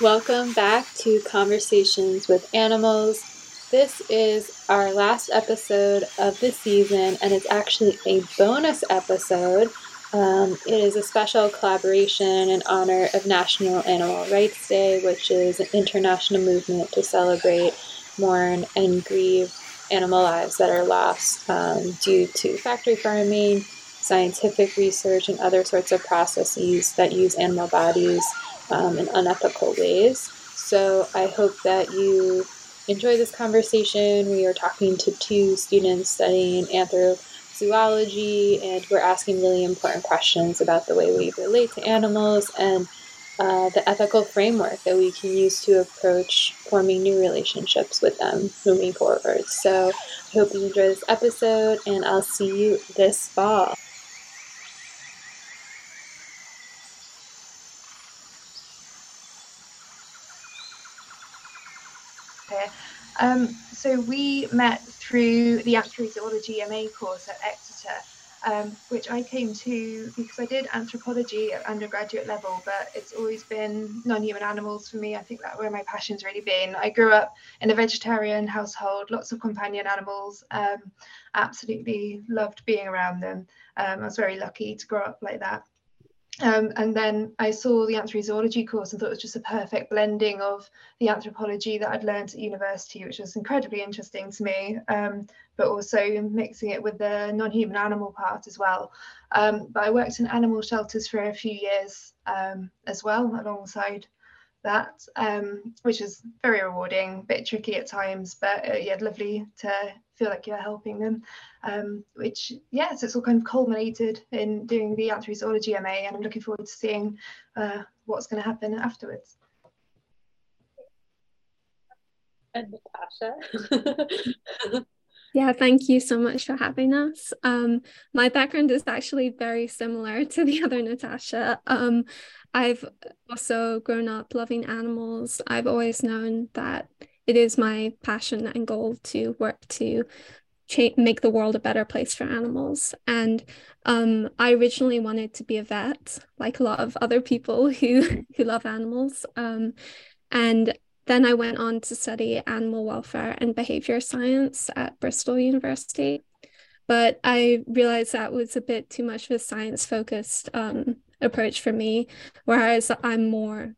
Welcome back to Conversations with Animals. This is our last episode of the season, and it's actually a bonus episode. Um, it is a special collaboration in honor of National Animal Rights Day, which is an international movement to celebrate, mourn, and grieve animal lives that are lost um, due to factory farming, scientific research, and other sorts of processes that use animal bodies um, in unethical ways. So I hope that you enjoy this conversation. We are talking to two students studying anthrozoology, and we're asking really important questions about the way we relate to animals and uh, the ethical framework that we can use to approach forming new relationships with them moving forward. So I hope you enjoy this episode, and I'll see you this fall. Um, so we met through the anthrozoology MA course at Exeter, um, which I came to because I did anthropology at undergraduate level, but it's always been non-human animals for me. I think that's where my passion's really been. I grew up in a vegetarian household, lots of companion animals. Um, absolutely loved being around them. Um, I was very lucky to grow up like that. Um, and then I saw the anthrozoology course and thought it was just a perfect blending of the anthropology that I'd learned at university, which was incredibly interesting to me, um, but also mixing it with the non-human animal part as well. Um, but I worked in animal shelters for a few years um, as well, alongside that, um, which is very rewarding, a bit tricky at times, but uh, yeah, lovely to feel like you're helping them. Um, which, yes, it's all kind of culminated in doing the anthrozoology MA, and I'm looking forward to seeing uh, what's going to happen afterwards. And Natasha. Yeah, thank you so much for having us. Um, my background is actually very similar to the other Natasha. Um, I've also grown up loving animals. I've always known that it is my passion and goal to work to cha- make the world a better place for animals. And um, I originally wanted to be a vet, like a lot of other people who who love animals. Um, and then I went on to study animal welfare and behavior science at Bristol University. But I realized that was a bit too much of a science focused um, approach for me, whereas I'm more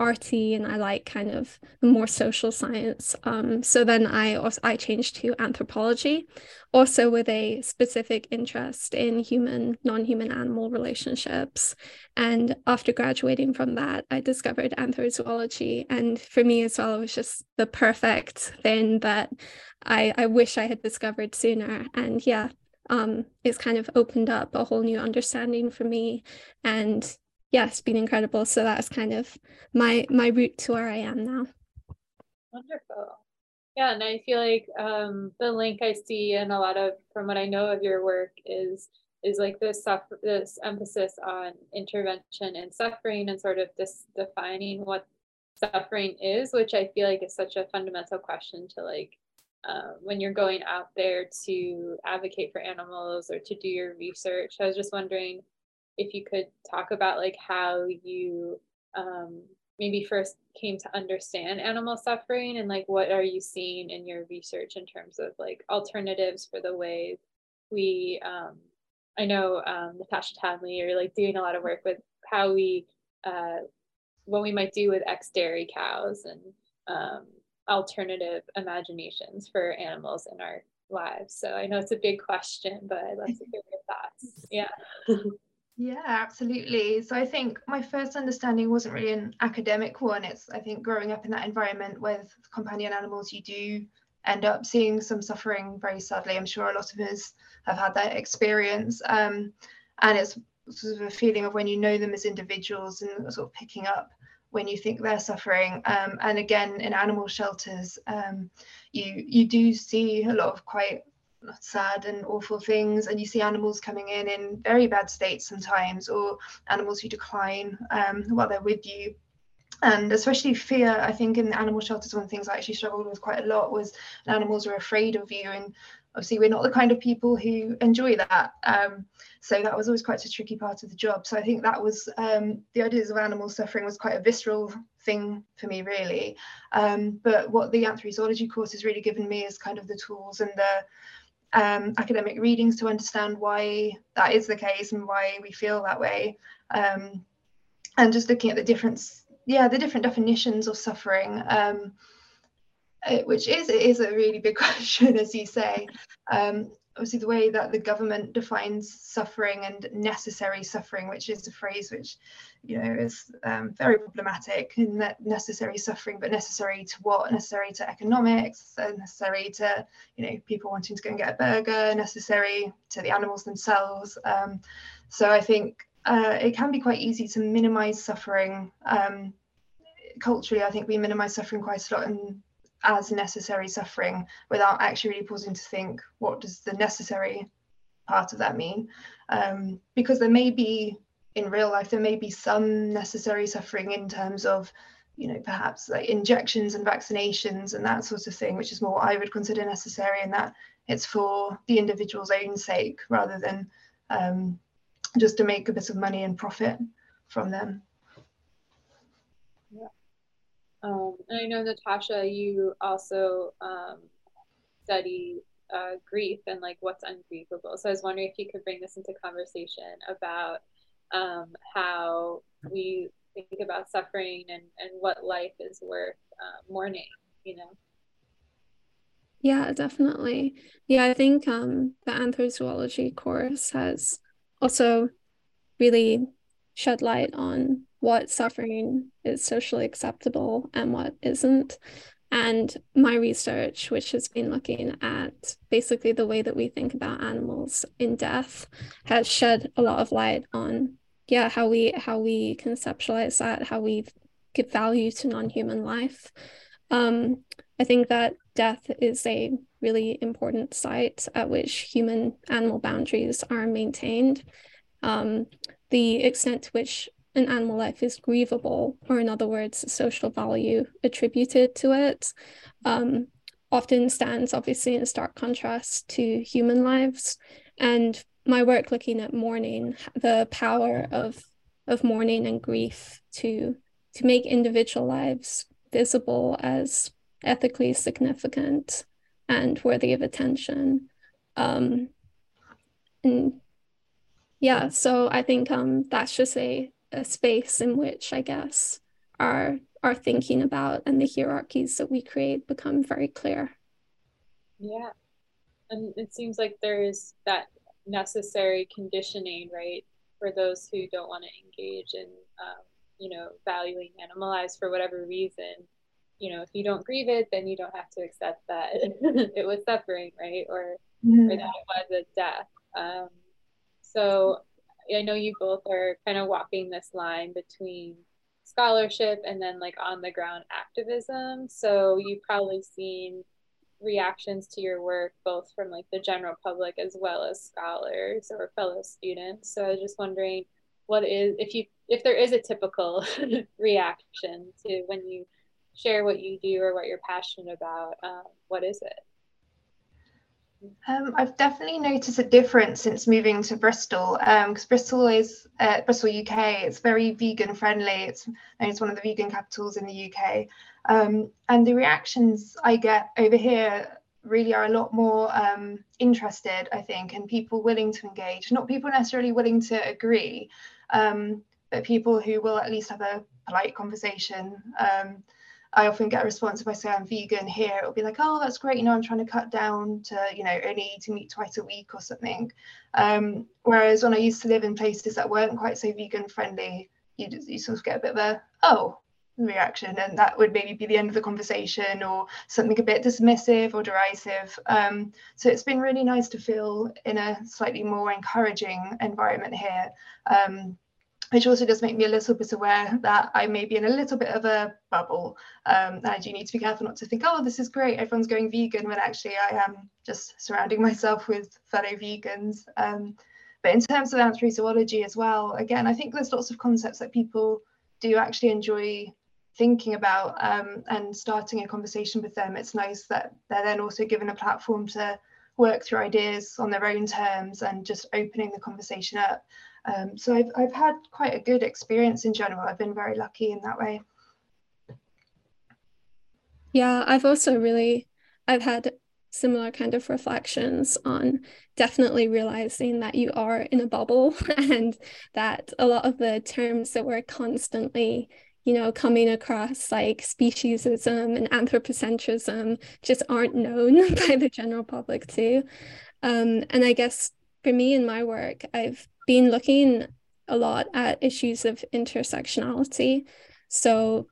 arty and I like kind of more social science. Um, so then I also I changed to anthropology, also with a specific interest in human non-human animal relationships. And after graduating from that, I discovered anthrozoology, and for me as well, it was just the perfect thing that I I wish I had discovered sooner. And yeah. Um, it's kind of opened up a whole new understanding for me and yeah, it's been incredible. So that's kind of my my route to where I am now. Wonderful. Yeah, and I feel like um, the link I see in a lot of from what I know of your work is is like this suffer this emphasis on intervention and suffering and sort of this defining what suffering is, which I feel like is such a fundamental question to like uh, when you're going out there to advocate for animals or to do your research. I was just wondering if you could talk about like how you um, maybe first came to understand animal suffering and like what are you seeing in your research in terms of like alternatives for the way we um, i know um, natasha townley you're like doing a lot of work with how we uh, what we might do with ex dairy cows and um, alternative imaginations for animals in our lives. So i know it's a big question but i'd love to hear your thoughts. Yeah Yeah, absolutely. So I think my first understanding wasn't really an academic one. It's, I think, growing up in that environment with companion animals, you do end up seeing some suffering very sadly. I'm sure a lot of us have had that experience. Um, and it's sort of a feeling of when you know them as individuals and sort of picking up when you think they're suffering. Um, and again, in animal shelters, um, you you do see a lot of quite sad and awful things and you see animals coming in in very bad states sometimes or animals who decline um, while they're with you. And especially fear i think in the animal shelters one of the things i actually struggled with quite a lot was animals are afraid of you and obviously we're not the kind of people who enjoy that um, so that was always quite a tricky part of the job. So i think that was um, the ideas of animal suffering was quite a visceral thing for me really. Um, but what the anthrozoology course has really given me is kind of the tools and the um, academic readings to understand why that is the case and why we feel that way um, and just looking at the difference yeah the different definitions of suffering um, which is it is a really big question, as you say. Um, obviously, the way that the government defines suffering and necessary suffering, which is a phrase which, you know, is um, very problematic. In that necessary suffering, but necessary to what? Necessary to economics, necessary to you know people wanting to go and get a burger, necessary to the animals themselves. Um, so I think uh, it can be quite easy to minimize suffering. Um, culturally, I think we minimize suffering quite a lot in as necessary suffering without actually really pausing to think what does the necessary part of that mean? Um, because there may be in real life there may be some necessary suffering in terms of you know perhaps like injections and vaccinations and that sort of thing which is more i would consider necessary and that it's for the individual's own sake rather than um, just to make a bit of money and profit from them um, and I know Natasha, you also um, study uh, grief and like what's ungrievable. So I was wondering if you could bring this into conversation about um, how we think about suffering and, and what life is worth uh, mourning, you know? Yeah, definitely. Yeah, I think um, the anthrozoology course has also really shed light on what suffering is socially acceptable and what isn't. And my research, which has been looking at basically the way that we think about animals in death, has shed a lot of light on yeah how we how we conceptualize that, how we give value to non-human life. Um, I think that death is a really important site at which human animal boundaries are maintained. Um, the extent to which an animal life is grievable, or in other words, social value attributed to it, um, often stands obviously in stark contrast to human lives. And my work looking at mourning, the power of of mourning and grief to to make individual lives visible as ethically significant and worthy of attention. Um, and yeah, so I think um, that's just a a space in which I guess our our thinking about and the hierarchies that we create become very clear. Yeah. And it seems like there is that necessary conditioning, right, for those who don't want to engage in, um, you know, valuing animal lives for whatever reason. You know, if you don't grieve it, then you don't have to accept that it was suffering, right, or, mm-hmm. or that it was a death. Um, so I know you both are kind of walking this line between scholarship and then like on the ground activism. So you've probably seen reactions to your work both from like the general public as well as scholars or fellow students. So I was just wondering what is if you if there is a typical reaction to when you share what you do or what you're passionate about, um, what is it? Um, I've definitely noticed a difference since moving to Bristol because um, Bristol is uh, Bristol, UK. It's very vegan friendly. It's it's one of the vegan capitals in the UK, um, and the reactions I get over here really are a lot more um, interested, I think, and people willing to engage. Not people necessarily willing to agree, um, but people who will at least have a polite conversation. Um, I often get a response if I say I'm vegan here, it'll be like, oh, that's great. You know, I'm trying to cut down to, you know, only eating meat twice a week or something. Um, whereas when I used to live in places that weren't quite so vegan friendly, you, you sort of get a bit of a, oh, reaction. And that would maybe be the end of the conversation or something a bit dismissive or derisive. Um, so it's been really nice to feel in a slightly more encouraging environment here. Um, which also does make me a little bit aware that I may be in a little bit of a bubble. Um, and I do need to be careful not to think, oh, this is great, everyone's going vegan, when actually I am just surrounding myself with fellow vegans. Um, but in terms of anthrozoology as well, again, I think there's lots of concepts that people do actually enjoy thinking about um, and starting a conversation with them. It's nice that they're then also given a platform to work through ideas on their own terms and just opening the conversation up. Um, so I've, I've had quite a good experience in general. I've been very lucky in that way. Yeah, I've also really, I've had similar kind of reflections on definitely realizing that you are in a bubble and that a lot of the terms that we're constantly you know coming across like speciesism and anthropocentrism just aren't known by the general public too um, and i guess for me in my work i've been looking a lot at issues of intersectionality so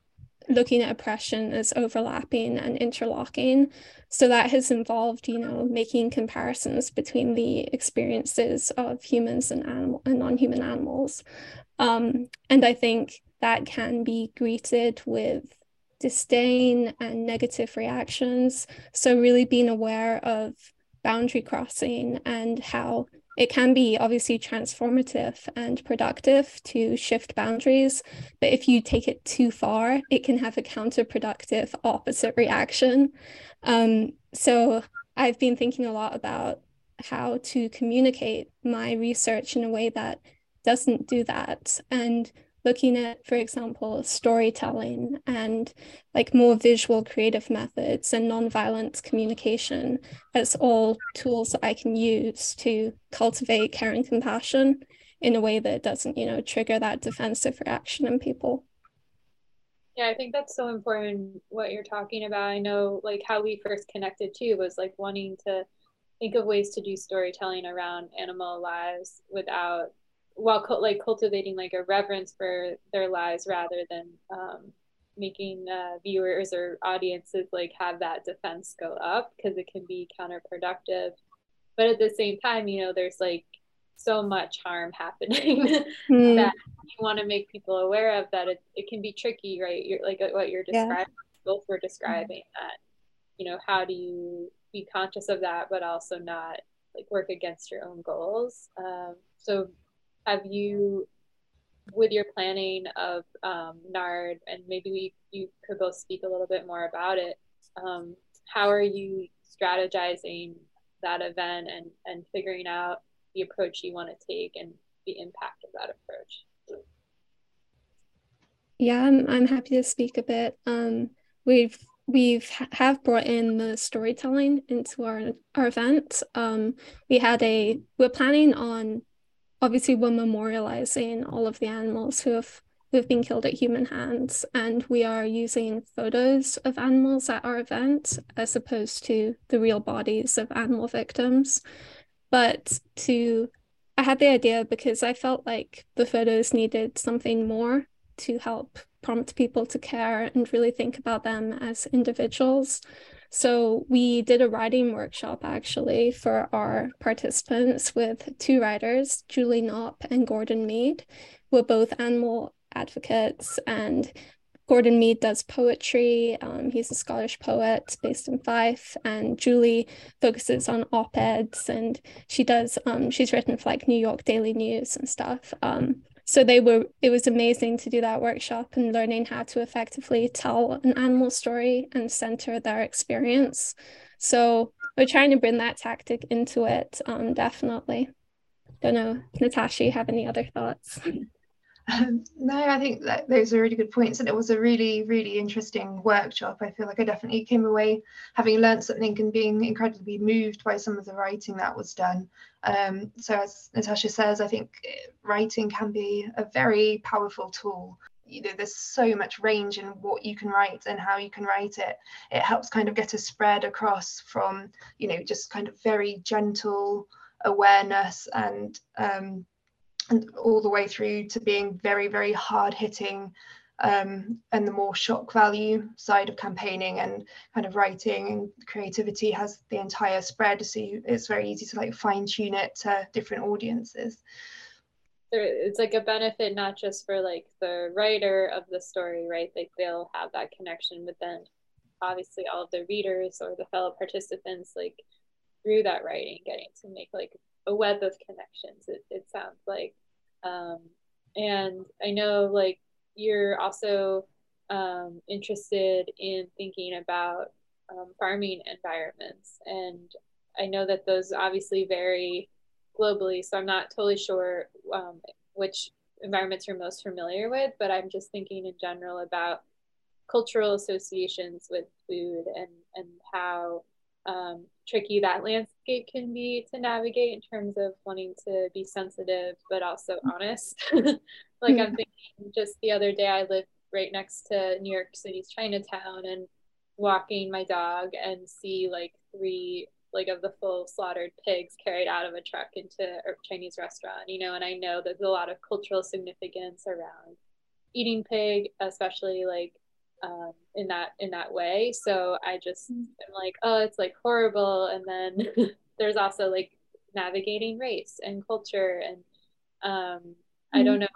looking at oppression as overlapping and interlocking. So that has involved, you know, making comparisons between the experiences of humans and animal and non-human animals. Um, and I think that can be greeted with disdain and negative reactions. So really being aware of boundary crossing and how it can be obviously transformative and productive to shift boundaries, but if you take it too far, it can have a counterproductive opposite reaction. Um, so I've been thinking a lot about how to communicate my research in a way that doesn't do that and looking at, for example, storytelling and like more visual creative methods and nonviolent communication as all tools that I can use to cultivate care and compassion in a way that doesn't, you know, trigger that defensive reaction in people. Yeah, I think that's so important what you're talking about. I know like how we first connected too was like wanting to think of ways to do storytelling around animal lives without while like cultivating like a reverence for their lives rather than um, making uh, viewers or audiences like have that defense go up because it can be counterproductive but at the same time you know there's like so much harm happening mm. that you want to make people aware of that it, it can be tricky right you're like what you're describing yeah. both were describing mm. that you know how do you be conscious of that but also not like work against your own goals um, so have you with your planning of um, NARD, and maybe we, you could both speak a little bit more about it. Um, how are you strategizing that event and, and figuring out the approach you want to take and the impact of that approach? Yeah, I'm, I'm happy to speak a bit. Um, we've we've have brought in the storytelling into our our event. Um, we had a we're planning on obviously we're memorializing all of the animals who have who have been killed at human hands and we are using photos of animals at our event as opposed to the real bodies of animal victims. But to i had the idea because i felt like the photos needed something more to help prompt people to care and really think about them as individuals so we did a writing workshop actually for our participants with two writers, Julie Knopp and Gordon Meade. We're both animal advocates and Gordon Meade does poetry. Um, he's a Scottish poet based in Fife, and Julie focuses on op-eds, and she does. Um, she's written for like New York Daily News and stuff. Um, so they were it was amazing to do that workshop and learning how to effectively tell an animal story and center their experience. So we're trying to bring that tactic into it um, definitely. Don't know natasha you have any other thoughts Um, no, I think that those are really good points, and it was a really, really interesting workshop. I feel like I definitely came away having learned something and being incredibly moved by some of the writing that was done. Um, so, as Natasha says, I think writing can be a very powerful tool. You know, there's so much range in what you can write and how you can write it. It helps kind of get a spread across from, you know, just kind of very gentle awareness and um, and all the way through to being very, very hard hitting um, and the more shock value side of campaigning and kind of writing and creativity has the entire spread. So you, it's very easy to like fine tune it to different audiences. It's like a benefit not just for like the writer of the story, right? Like they'll have that connection, but then obviously all of the readers or the fellow participants, like through that writing, getting to make like a web of connections. It, it sounds like, um, and I know like you're also um, interested in thinking about um, farming environments and I know that those obviously vary globally, so I'm not totally sure um, which environments you're most familiar with, but I'm just thinking in general about cultural associations with food and, and how um, tricky that landscape can be to navigate in terms of wanting to be sensitive but also honest. like I'm thinking just the other day I lived right next to New York City's Chinatown and walking my dog and see like three like of the full slaughtered pigs carried out of a truck into a Chinese restaurant, you know, and I know there's a lot of cultural significance around eating pig, especially like um, in that in that way. So I just mm. am like, oh, it's like horrible, and then there's also like navigating race and culture, and um. I don't mm-hmm. know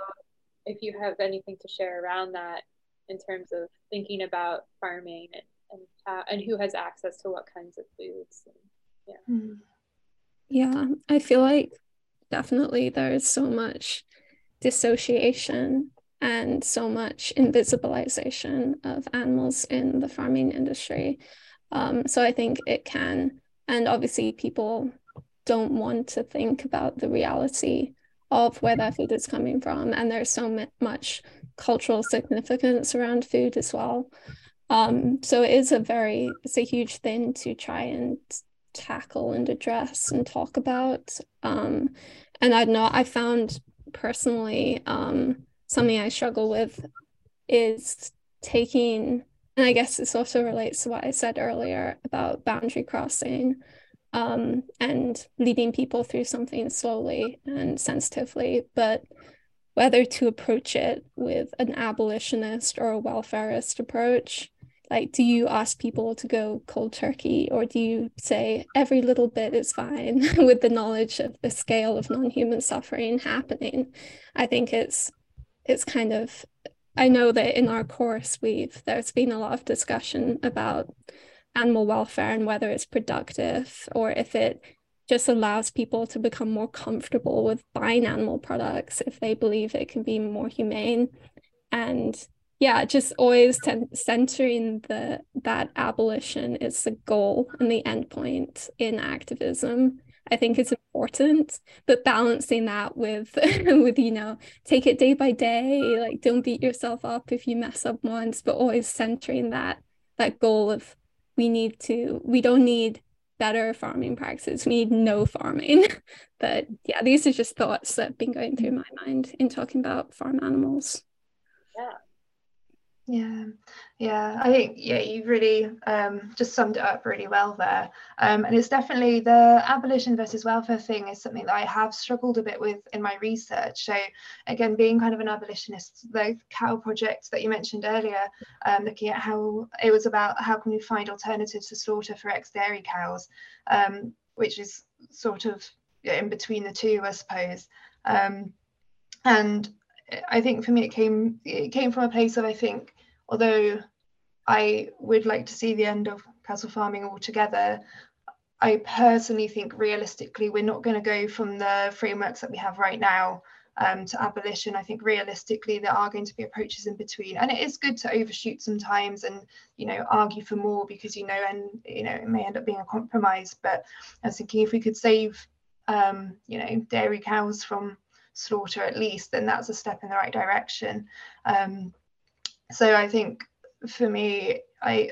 if you have anything to share around that in terms of thinking about farming and and, how, and who has access to what kinds of foods. And, yeah. Mm. Yeah, I feel like definitely there's so much dissociation and so much invisibilization of animals in the farming industry. Um, so I think it can, and obviously people don't want to think about the reality of where their food is coming from. And there's so much cultural significance around food as well. Um, so it is a very, it's a huge thing to try and tackle and address and talk about. Um, and I know I found personally um, something I struggle with is taking, and I guess this also relates to what I said earlier about boundary crossing um, and leading people through something slowly and sensitively, but whether to approach it with an abolitionist or a welfarist approach. Like, do you ask people to go cold turkey, or do you say every little bit is fine with the knowledge of the scale of non human suffering happening? I think it's it's kind of I know that in our course we've there's been a lot of discussion about animal welfare and whether it's productive or if it just allows people to become more comfortable with buying animal products if they believe it can be more humane. And yeah just always ten- centering the that abolition is the goal and the end point in activism I think is important, but balancing that with with you know take it day by day, like don't beat yourself up if you mess up once, but always centering that that goal of we need to we don't need better farming practices we need no farming. But yeah these are just thoughts that have been going through mm-hmm. my mind in talking about farm animals. Yeah yeah, yeah, I think yeah, you really um, just summed it up really well there. Um, and it's definitely the abolition versus welfare thing is something that I have struggled a bit with in my research. So again, being kind of an abolitionist, the cow project that you mentioned earlier, um, looking at how it was about how can we find alternatives to slaughter for ex-dairy cows, um, which is sort of in between the two, I suppose. Um, and I think for me it came it came from a place of I think although I would like to see the end of cattle farming altogether, I personally think realistically we're not going to go from the frameworks that we have right now um, to abolition. I think realistically there are going to be approaches in between, and it is good to overshoot sometimes and you know argue for more because you know and you know it may end up being a compromise. But I was thinking if we could save um, you know dairy cows from slaughter at least, then that's a step in the right direction. Um, so I think for me, I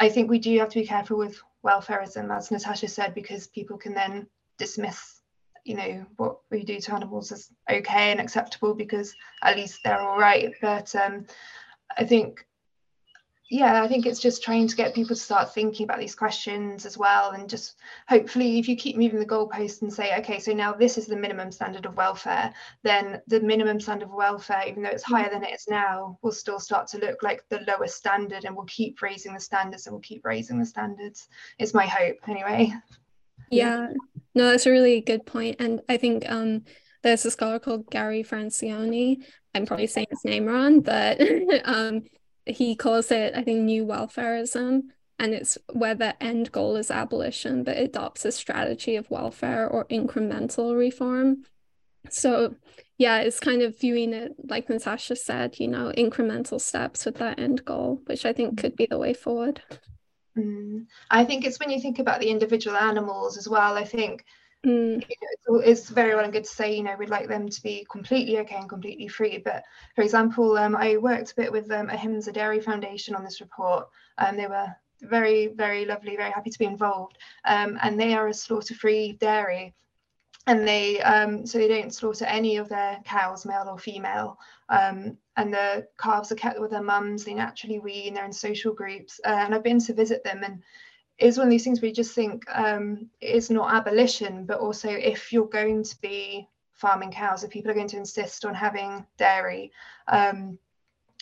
I think we do have to be careful with welfareism, as Natasha said, because people can then dismiss, you know, what we do to animals as okay and acceptable because at least they're all right. But um, I think yeah, I think it's just trying to get people to start thinking about these questions as well. And just hopefully, if you keep moving the goalposts and say, okay, so now this is the minimum standard of welfare, then the minimum standard of welfare, even though it's higher than it is now, will still start to look like the lowest standard and we'll keep raising the standards and we'll keep raising the standards, is my hope anyway. Yeah, no, that's a really good point. And I think um, there's a scholar called Gary Francione. I'm probably saying his name wrong, but um, he calls it, I think, new welfareism. And it's where the end goal is abolition, but adopts a strategy of welfare or incremental reform. So, yeah, it's kind of viewing it, like Natasha said, you know, incremental steps with that end goal, which I think could be the way forward. Mm. I think it's when you think about the individual animals as well. I think Mm. you know, it's, very well and good to say, you know, we'd like them to be completely okay and completely free. But for example, um, I worked a bit with um, Ahimsa Dairy Foundation on this report, and they were very, very lovely, very happy to be involved. Um, and they are a slaughter-free dairy, and they um, so they don't slaughter any of their cows, male or female. Um, and the calves are kept with their mums. They naturally wean. They're in social groups, uh, and I've been to visit them and is one of these things you just think um, it's not abolition, but also if you're going to be farming cows, if people are going to insist on having dairy, um,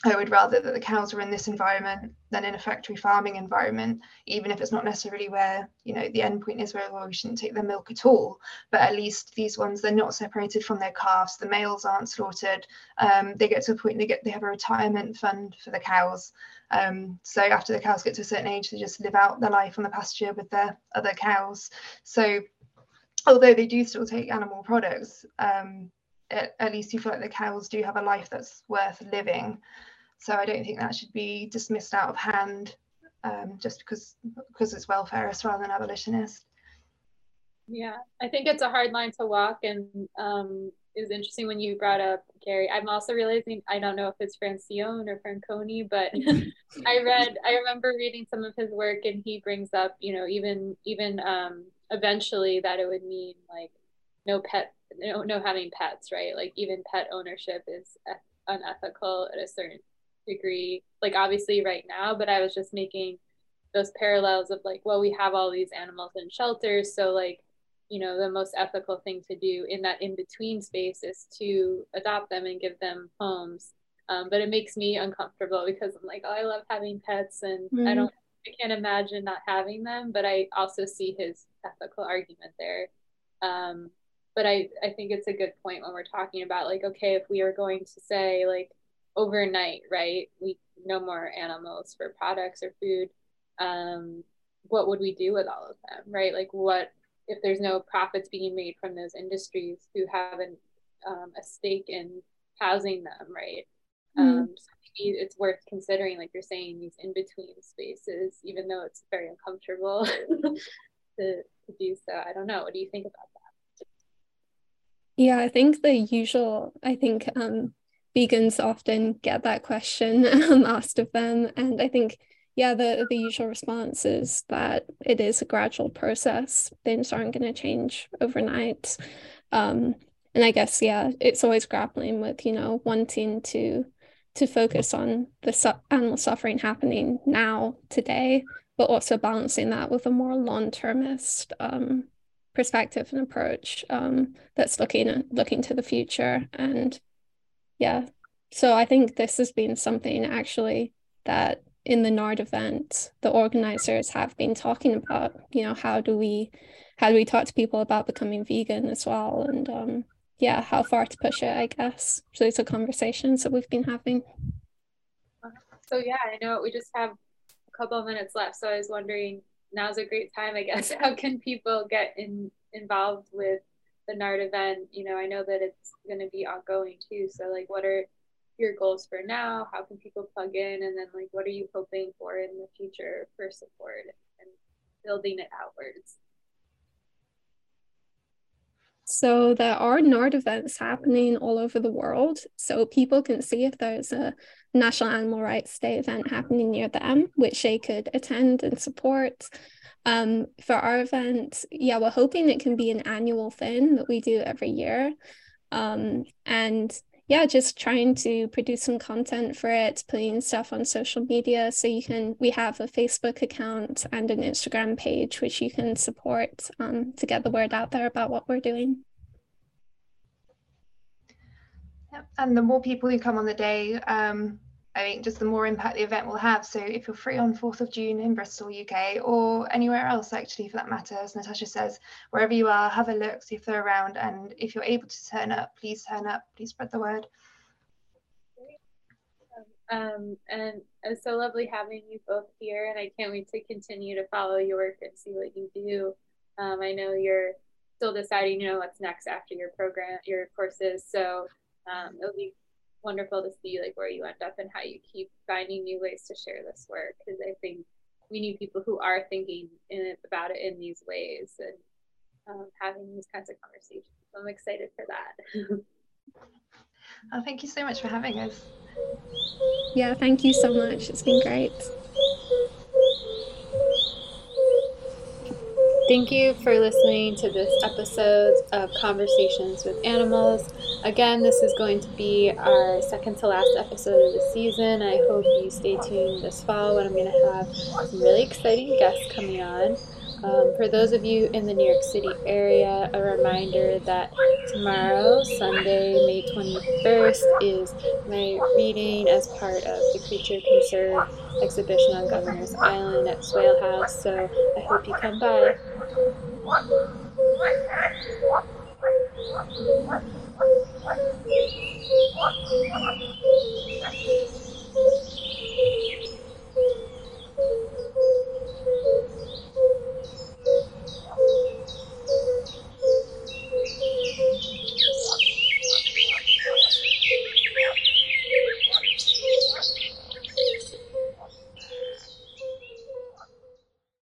I would rather that the cows are in this environment than in a factory farming environment, even if it's not necessarily where, you know, the end point is where well, we shouldn't take their milk at all. But at least these ones, they're not separated from their calves. The males aren't slaughtered. Um, they get to a point they get they have a retirement fund for the cows. Um, so after the cows get to a certain age, they just live out their life on the pasture with their other cows. So although they do still take animal products, um, at, at least you feel like the cows do have a life that's worth living. So I don't think that should be dismissed out of hand um, just because because it's welfarist rather than abolitionist. Yeah, I think it's a hard line to walk, and um, it was interesting when you brought up Gary. I'm also realizing I don't know if it's Francione or Franconi, but I read I remember reading some of his work, and he brings up you know even even um, eventually that it would mean like no pet no no having pets right like even pet ownership is unethical at a certain degree like obviously right now but i was just making those parallels of like well we have all these animals in shelters so like you know the most ethical thing to do in that in between space is to adopt them and give them homes um, but it makes me uncomfortable because i'm like oh i love having pets and mm-hmm. i don't i can't imagine not having them but i also see his ethical argument there um, but I, I think it's a good point when we're talking about like okay if we are going to say like overnight, right? We no more animals for products or food. Um, what would we do with all of them, right? Like, what if there's no profits being made from those industries who have an, um, a stake in housing them, right? Mm-hmm. Um, so maybe it's worth considering, like you're saying, these in between spaces, even though it's very uncomfortable to, to do so. I don't know. What do you think about that? Yeah, I think the usual, I think um, vegans often get that question um, asked of them. And I think, yeah, the, the usual response is that it is a gradual process. Things aren't going to change overnight. Um, and I guess, yeah, it's always grappling with, you know, wanting to to focus on the su- animal suffering happening now, today, but also balancing that with a more long-termist um, perspective and approach um, that's looking looking to the future and yeah. So i think this has been something actually that in the nard event the organizers have been talking about you know how do we how do we talk to people about becoming vegan as well? And um yeah how far to push it i guess. So these are conversations that we've been having. So yeah i know we just have a couple of minutes left. So i was wondering now's a great time i guess. How can people get in involved with the NARD event, you know, I know that it's going to be ongoing too. So, like, what are your goals for now? How can people plug in? And then, like, what are you hoping for in the future for support and building it outwards? So there are NARD events happening all over the world. So people can see if there's a National Animal Rights Day event happening near them, which they could attend and support. Um, for our event, yeah, we're hoping it can be an annual thing that we do every year. Um, and yeah, just trying to produce some content for it, putting stuff on social media. So you can, we have a Facebook account and an Instagram page, which you can support um, to get the word out there about what we're doing. Yep. And the more people who come on the day, um, I think just the more impact the event will have. So if you're free on 4th of June in Bristol, UK, or anywhere else actually for that matter, as Natasha says, wherever you are, have a look, see if they're around. And if you're able to turn up, please turn up, please spread the word. Um, and it's so lovely having you both here, and I can't wait to continue to follow your work and see what you do. Um, I know you're still deciding, you know, what's next after your program, your courses. So um, it'll be wonderful to see like where you end up and how you keep finding new ways to share this work because I think we need people who are thinking in, about it in these ways and um, having these kinds of conversations. I'm excited for that. oh, thank you so much for having us. Yeah, thank you so much. It's been great. Thank you for listening to this episode of Conversations with Animals. Again, this is going to be our second to last episode of the season. I hope you stay tuned this fall when I'm going to have some really exciting guests coming on. Um, for those of you in the New York City area, a reminder that tomorrow, Sunday, May 21st, is my reading as part of the Creature Conserve exhibition on Governor's Island at Swale House. So I hope you come by. Thank you.